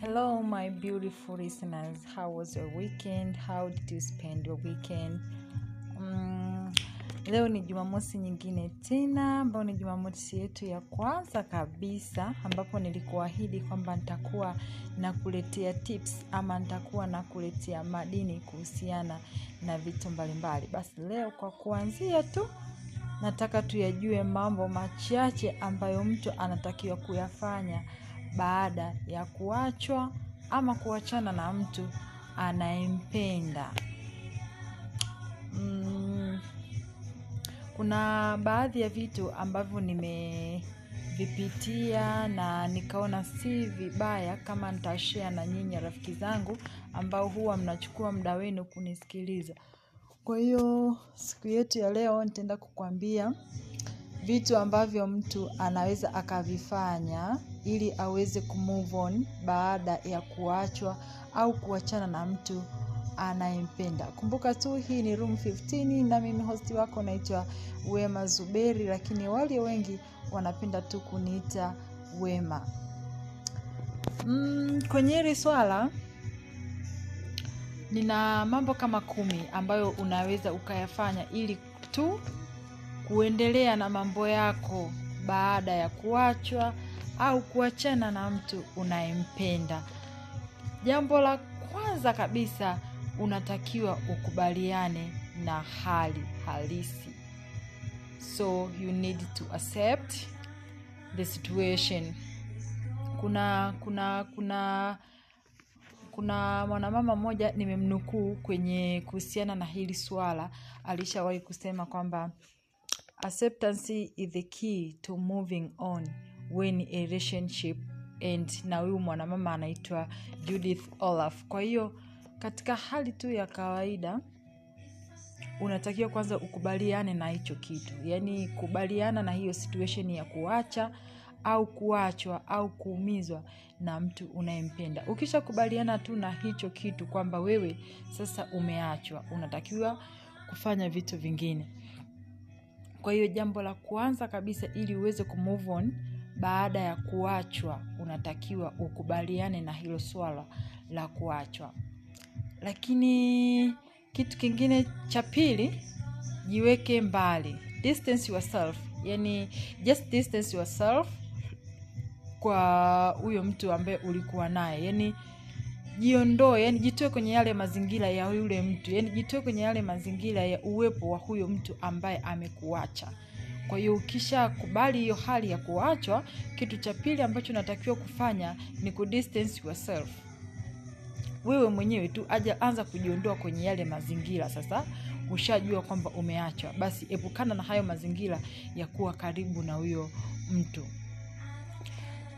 Hello, my beautiful listeners. How was your weekend? How did you spend your weekend? Mm, leo ni Jumamosi nyingine tena, ambayo ni Jumamosi yetu ya kwanza kabisa, ambapo nilikuahidi kwamba nitakuwa nakuletea tips ama nitakuwa nakuletea madini kuhusiana na vitu mbalimbali. Basi leo kwa kuanzia tu nataka tuyajue mambo machache ambayo mtu anatakiwa kuyafanya baada ya kuachwa ama kuachana na mtu anayempenda. Mm, kuna baadhi ya vitu ambavyo nimevipitia na nikaona si vibaya kama nitashare na nyinyi rafiki zangu ambao huwa mnachukua muda wenu kunisikiliza. Kwa hiyo siku yetu ya leo nitaenda kukwambia vitu ambavyo mtu anaweza akavifanya ili aweze kumove on baada ya kuachwa au kuachana na mtu anayempenda. Kumbuka tu hii ni room 15 na mimi hosti wako naitwa Wema Zuberi, lakini wale wengi wanapenda tu kuniita Wema. Mm, kwenye hili swala nina mambo kama kumi ambayo unaweza ukayafanya ili tu kuendelea na mambo yako baada ya kuachwa au kuachana na mtu unayempenda. Jambo la kwanza kabisa unatakiwa ukubaliane na hali halisi. So you need to accept the situation. Kuna kuna kuna kuna mwanamama mmoja nimemnukuu kwenye kuhusiana na hili swala, alishawahi kusema kwamba acceptance is the key to moving on when a relationship end, na huyu mwanamama anaitwa Judith Olaf. Kwa hiyo katika hali tu ya kawaida unatakiwa kwanza ukubaliane na hicho kitu, yaani kubaliana na hiyo situation ya kuacha au kuachwa au kuumizwa na mtu unayempenda. Ukishakubaliana tu na hicho kitu kwamba wewe sasa umeachwa, unatakiwa kufanya vitu vingine. Kwa hiyo jambo la kwanza kabisa, ili uweze kumove on baada ya kuachwa, unatakiwa ukubaliane na hilo swala la kuachwa. Lakini kitu kingine cha pili, jiweke mbali, distance yourself, yani just distance yourself kwa huyo mtu ambaye ulikuwa naye, yani jiondoe, yani jitoe kwenye yale mazingira ya yule mtu, yani jitoe kwenye yale mazingira ya uwepo wa huyo mtu ambaye amekuacha. Kwa hiyo ukishakubali hiyo hali ya kuachwa, kitu cha pili ambacho unatakiwa kufanya ni kudistance yourself wewe mwenyewe tu, aja anza kujiondoa kwenye yale mazingira. Sasa ushajua kwamba umeachwa, basi epukana na hayo mazingira ya kuwa karibu na huyo mtu.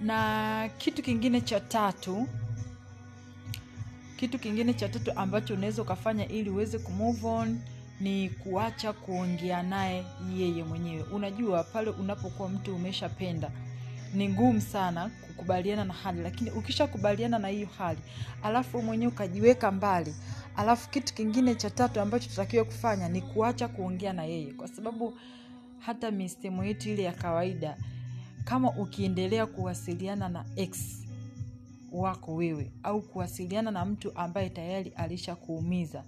Na kitu kingine cha tatu, kitu kingine cha tatu ambacho unaweza ukafanya ili uweze kumove on ni kuacha kuongea naye yeye mwenyewe. Unajua, pale unapokuwa mtu umeshapenda ni ngumu sana kukubaliana na hali, lakini ukishakubaliana na hiyo hali alafu mwenyewe ukajiweka mbali, alafu kitu kingine cha tatu ambacho tutakiwa kufanya ni kuacha kuongea na yeye, kwa sababu hata mistemo yetu ile ya kawaida, kama ukiendelea kuwasiliana na ex wako wewe au kuwasiliana na mtu ambaye tayari alishakuumiza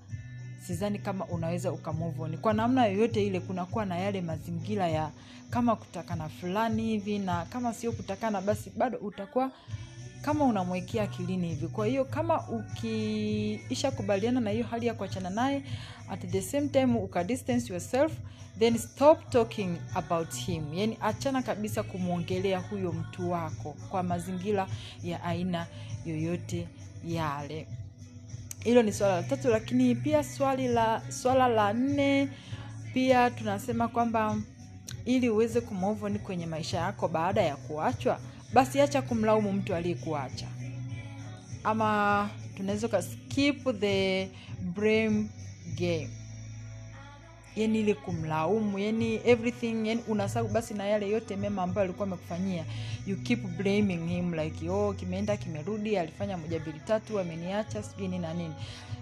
sidhani kama unaweza ukamove on kwa namna yoyote ile. Kunakuwa na yale mazingira ya kama kutakana fulani hivi, na kama sio kutakana, basi bado utakuwa kama unamwekea akilini hivi. Kwa hiyo kama ukiisha kubaliana na hiyo hali ya kuachana naye, at the same time uka distance yourself, then stop talking about him, yani achana kabisa kumwongelea huyo mtu wako kwa mazingira ya aina yoyote yale. Hilo ni swala la tatu, lakini pia swali la swala la nne pia tunasema kwamba ili uweze kumove kwenye maisha yako baada ya kuachwa, basi acha kumlaumu mtu aliyekuacha, ama tunaweza ukaskip the blame game, yani ile kumlaumu, yani everything, yani unasahau basi na yale yote mema ambayo alikuwa amekufanyia, you keep blaming him like oh, kimeenda kimerudi, alifanya moja mbili tatu, ameniacha sijui nini na nini.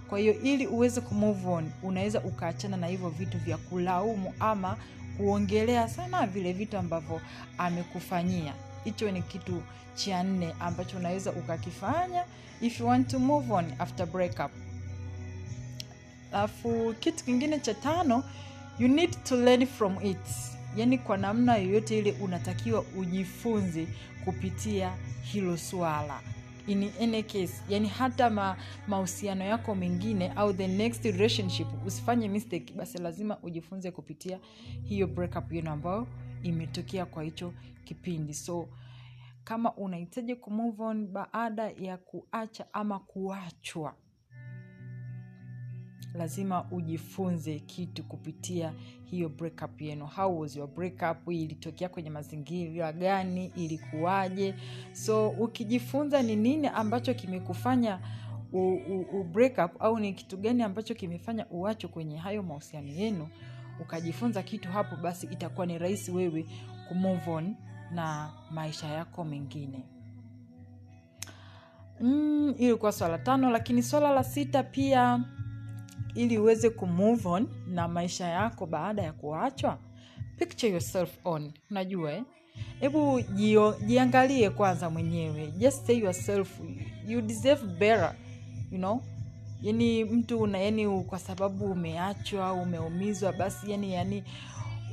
Kwa hiyo ili uweze kumove on, unaweza ukaachana na hivyo vitu vya kulaumu ama kuongelea sana vile vitu ambavyo amekufanyia. Hicho ni kitu cha nne ambacho unaweza ukakifanya if you want to move on after breakup alafu kitu kingine cha tano you need to learn from it. Yaani kwa namna yoyote ile unatakiwa ujifunze kupitia hilo swala. In any case yani hata ma, mahusiano yako mengine au the next relationship usifanye mistake basi lazima ujifunze kupitia hiyo breakup yenu ambayo imetokea kwa hicho kipindi. So kama unahitaji kumove on baada ya kuacha ama kuachwa lazima ujifunze kitu kupitia hiyo breakup yenu. How was your breakup? Ilitokea kwenye mazingira gani? Ilikuwaje? So ukijifunza ni nini ambacho kimekufanya u, u, u break au ni kitu gani ambacho kimefanya uacho kwenye hayo mahusiano yenu ukajifunza kitu hapo basi itakuwa ni rahisi wewe kumove on na maisha yako mengine. Mm, ilikuwa swala tano lakini swala la sita pia ili uweze kumove on na maisha yako baada ya kuachwa? Picture yourself on. Unajua eh? hebu jiangalie kwanza mwenyewe. Just say yourself you deserve better you know? Yani mtu una yani kwa sababu umeachwa umeumizwa basi yani yani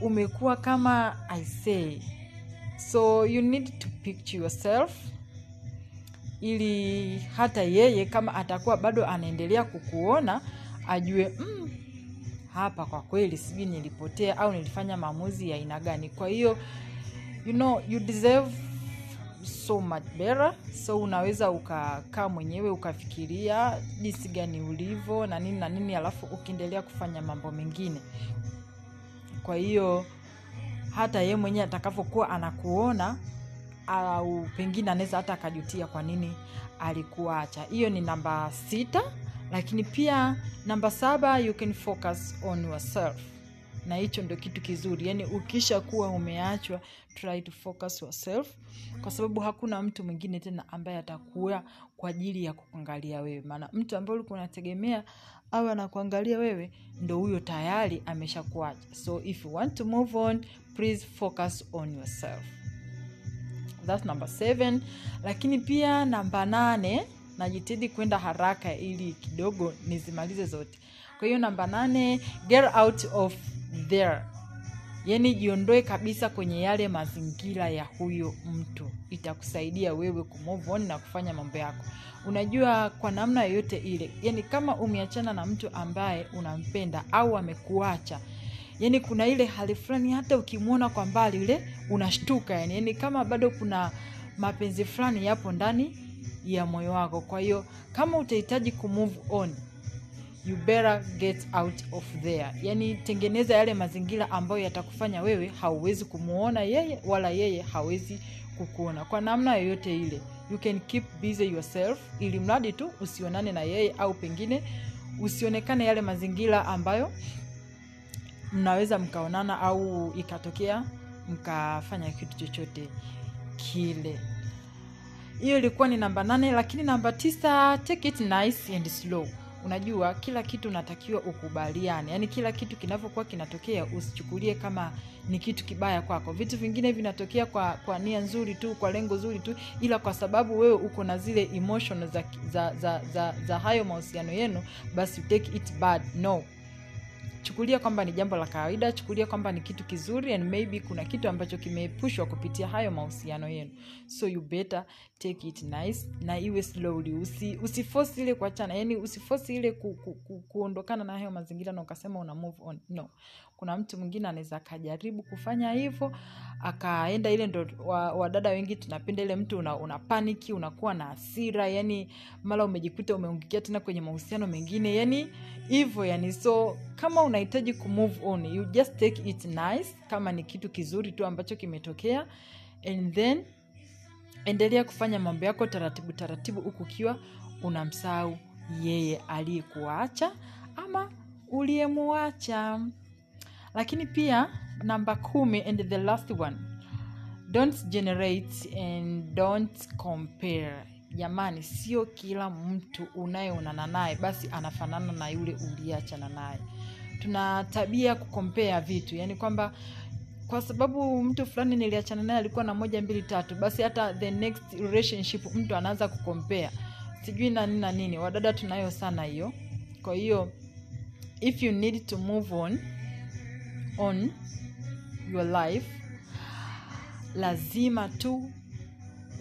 umekuwa kama i say. So you need to picture yourself ili hata yeye kama atakuwa bado anaendelea kukuona ajue mm, hapa kwa kweli sijui nilipotea au nilifanya maamuzi ya aina gani. Kwa hiyo you know you deserve so much better. So unaweza ukakaa mwenyewe ukafikiria jinsi gani ulivyo na nini na nini alafu ukiendelea kufanya mambo mengine. Kwa hiyo hata yee mwenyewe atakavyokuwa anakuona au pengine anaweza hata akajutia kwa nini alikuacha. Hiyo ni namba sita lakini pia namba saba you can focus on yourself. Na hicho ndio kitu kizuri. Yaani ukisha kuwa umeachwa try to focus yourself. Kwa sababu hakuna mtu mwingine tena ambaye atakuwa kwa ajili ya kukuangalia wewe. Maana mtu ambaye ulikuwa unategemea au anakuangalia wewe ndo huyo tayari ameshakuacha. So if you want to move on please focus on yourself. Thats number seven. Lakini pia namba nane najitahidi kwenda haraka ili kidogo nizimalize zote. Kwa hiyo namba nane get out of there. Yaani jiondoe kabisa kwenye yale mazingira ya huyo mtu. Itakusaidia wewe kumove na kufanya mambo yako. Unajua kwa namna yoyote ile yani kama umeachana na mtu ambaye unampenda au amekuacha yani kuna ile hali fulani hata ukimwona kwa mbali ile unashtuka yani, yani kama bado kuna mapenzi fulani yapo ndani ya moyo wako. Kwa hiyo kama utahitaji kumove on you better get out of there. Yani tengeneza yale mazingira ambayo yatakufanya wewe hauwezi kumuona yeye wala yeye hawezi kukuona. Kwa namna yoyote ile you can keep busy yourself ili mradi tu usionane na yeye au pengine usionekane yale mazingira ambayo mnaweza mkaonana au ikatokea mkafanya kitu chochote kile hiyo ilikuwa ni namba nane lakini namba tisa take it nice and slow. Unajua kila kitu unatakiwa ukubaliane. Yaani kila kitu kinavyokuwa kinatokea usichukulie kama ni kitu kibaya kwako. Vitu vingine vinatokea kwa kwa nia nzuri tu kwa lengo zuri tu ila kwa sababu wewe uko na zile emotion za, za, za, za, za hayo mahusiano yenu basi take it bad. No chukulia kwamba ni jambo la kawaida chukulia kwamba ni kitu kizuri and maybe kuna kitu ambacho kimeepushwa kupitia hayo mahusiano yenu. So you better take it nice na iwe slowly. Usi, usifosi ile kuachana yani usifosi ile ku, ku, ku, kuondokana na hayo mazingira na ukasema una move on. No kuna mtu mwingine anaweza akajaribu kufanya hivyo akaenda ile ndo wa- wengi tunapenda ile mtu una, una paniki unakuwa na hasira yani mara umejikuta umeungikia tena kwenye mahusiano mengine yani hivyo yani. So kama unahitaji kumove on you just take it nice kama ni kitu kizuri tu ambacho kimetokea and then endelea kufanya mambo yako taratibu taratibu huku ukiwa unamsahau yeye aliyekuacha ama uliyemuacha lakini pia namba kumi and the last one. Don't generate and don't compare. Jamani sio kila mtu unayeonana naye basi anafanana na yule uliyeachana naye. Tuna tabia kukompea vitu yani kwamba kwa sababu mtu fulani niliachana naye alikuwa na moja mbili tatu basi hata the next relationship mtu anaanza kukompea sijui na nini na nini wadada tunayo sana hiyo. Kwa hiyo if you need to move on on your life lazima tu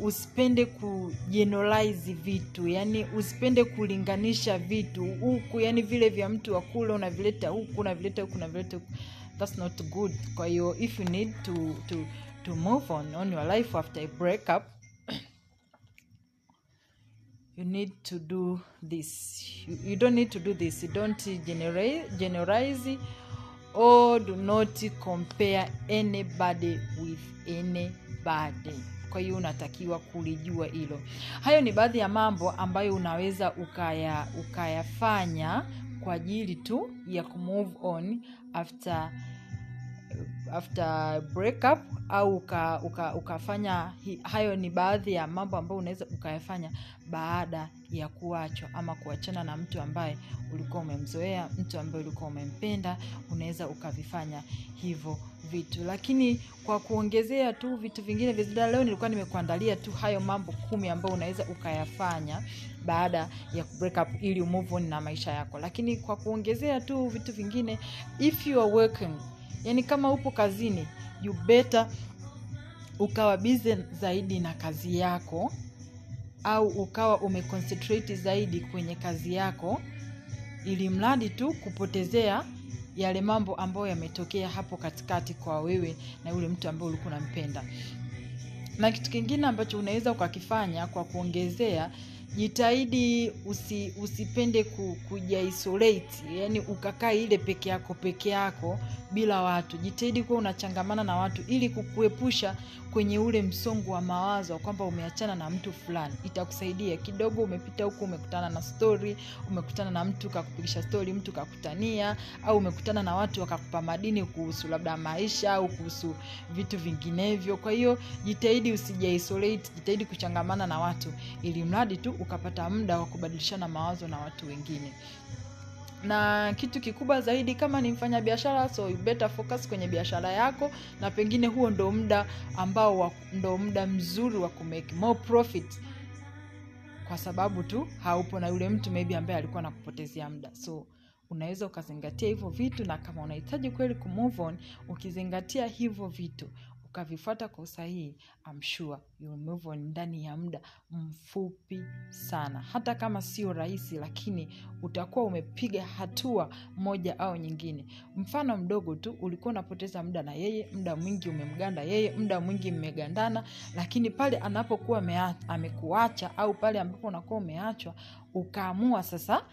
usipende kujeneralize vitu yani usipende kulinganisha vitu huku yani vile vya mtu wa kule unavileta huku unavileta huku unavileta huku. That's not good. Kwa hiyo if you need to, to, to move on on your life after a breakup you need to do this. You, you don't need to do this. You don't generalize or do not compare anybody with anybody. Kwa hiyo unatakiwa kulijua hilo. Hayo ni baadhi ya mambo ambayo unaweza ukaya ukayafanya kwa ajili tu ya kumove on after after breakup au uka, uka, ukafanya hayo ni baadhi ya mambo ambayo unaweza ukayafanya baada ya kuachwa ama kuachana na mtu ambaye ulikuwa umemzoea mtu ambaye ulikuwa umempenda unaweza ukavifanya hivyo vitu. Lakini kwa kuongezea tu vitu vingine vizida leo nilikuwa nimekuandalia tu hayo mambo kumi ambayo unaweza ukayafanya baada ya break up ili umove on na maisha yako. Lakini kwa kuongezea tu vitu vingine if you are working yani kama upo kazini you ukawa busy zaidi na kazi yako au ukawa umeconcentrate zaidi kwenye kazi yako ili mradi tu kupotezea yale mambo ambayo yametokea hapo katikati kwa wewe na yule mtu ambaye ulikuwa unampenda. Na kitu kingine ambacho unaweza ukakifanya kwa kuongezea jitahidi usi, usipende ku, kujaisolate yani ukakaa ile peke yako peke yako bila watu. Jitahidi kuwa unachangamana na watu ili kukuepusha kwenye ule msongo wa mawazo kwamba umeachana na mtu fulani. Itakusaidia kidogo umepita huku umekutana na story umekutana na mtu kakupigisha story mtu kakutania au umekutana na watu wakakupa madini kuhusu labda maisha au kuhusu vitu vinginevyo. Kwa hiyo jitahidi usijaisolate jitahidi kuchangamana na watu ili mradi tu ukapata muda wa kubadilishana mawazo na watu wengine. Na kitu kikubwa zaidi kama ni mfanya biashara so better focus kwenye biashara yako na pengine huo ndo muda ambao ndo muda mzuri wa kumake more profit. Kwa sababu tu haupo na yule mtu maybe ambaye alikuwa nakupotezea muda. So unaweza ukazingatia hivyo vitu na kama unahitaji kweli kumove on ukizingatia hivyo vitu ukavifuata kwa usahihi I'm sure you'll move on ndani ya muda mfupi sana. Hata kama sio rahisi lakini utakuwa umepiga hatua moja au nyingine. Mfano mdogo tu ulikuwa unapoteza muda na yeye muda mwingi umemganda yeye muda mwingi mmegandana lakini pale anapokuwa amekuacha au pale ambapo unakuwa umeachwa ukaamua sasa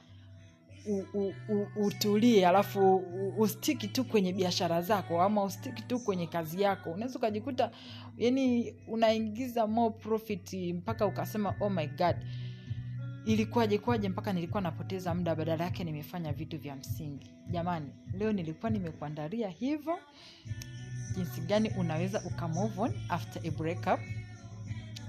utulie alafu ustiki tu kwenye biashara zako ama ustiki tu kwenye kazi yako unaweza ukajikuta yani unaingiza more profit mpaka ukasema oh my god ilikuwaje kwaje mpaka nilikuwa napoteza muda badala yake nimefanya vitu vya msingi. Jamani leo nilikuwa nimekuandalia hivyo jinsi gani unaweza ukamove on after a breakup.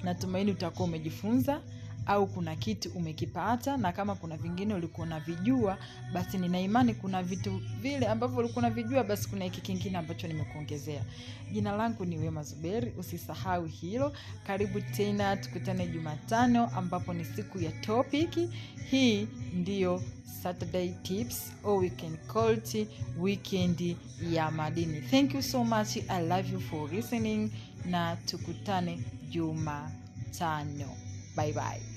Natumaini utakuwa umejifunza au kuna kitu umekipata na kama kuna vingine ulikuwa unavijua basi nina kuna vitu vile ambavyo ulikuwa unavijua basi kuna hiki kingine ambacho nimekuongezea. Jina langu ni wema zuberi usisahau hilo. Karibu tena tukutane jumatano ambapo ni siku ya topiki hii ndiyo saturday tips or weekend cult weekend ya madini. Thank you so much i love you for listening na tukutane jumatano. Bye bye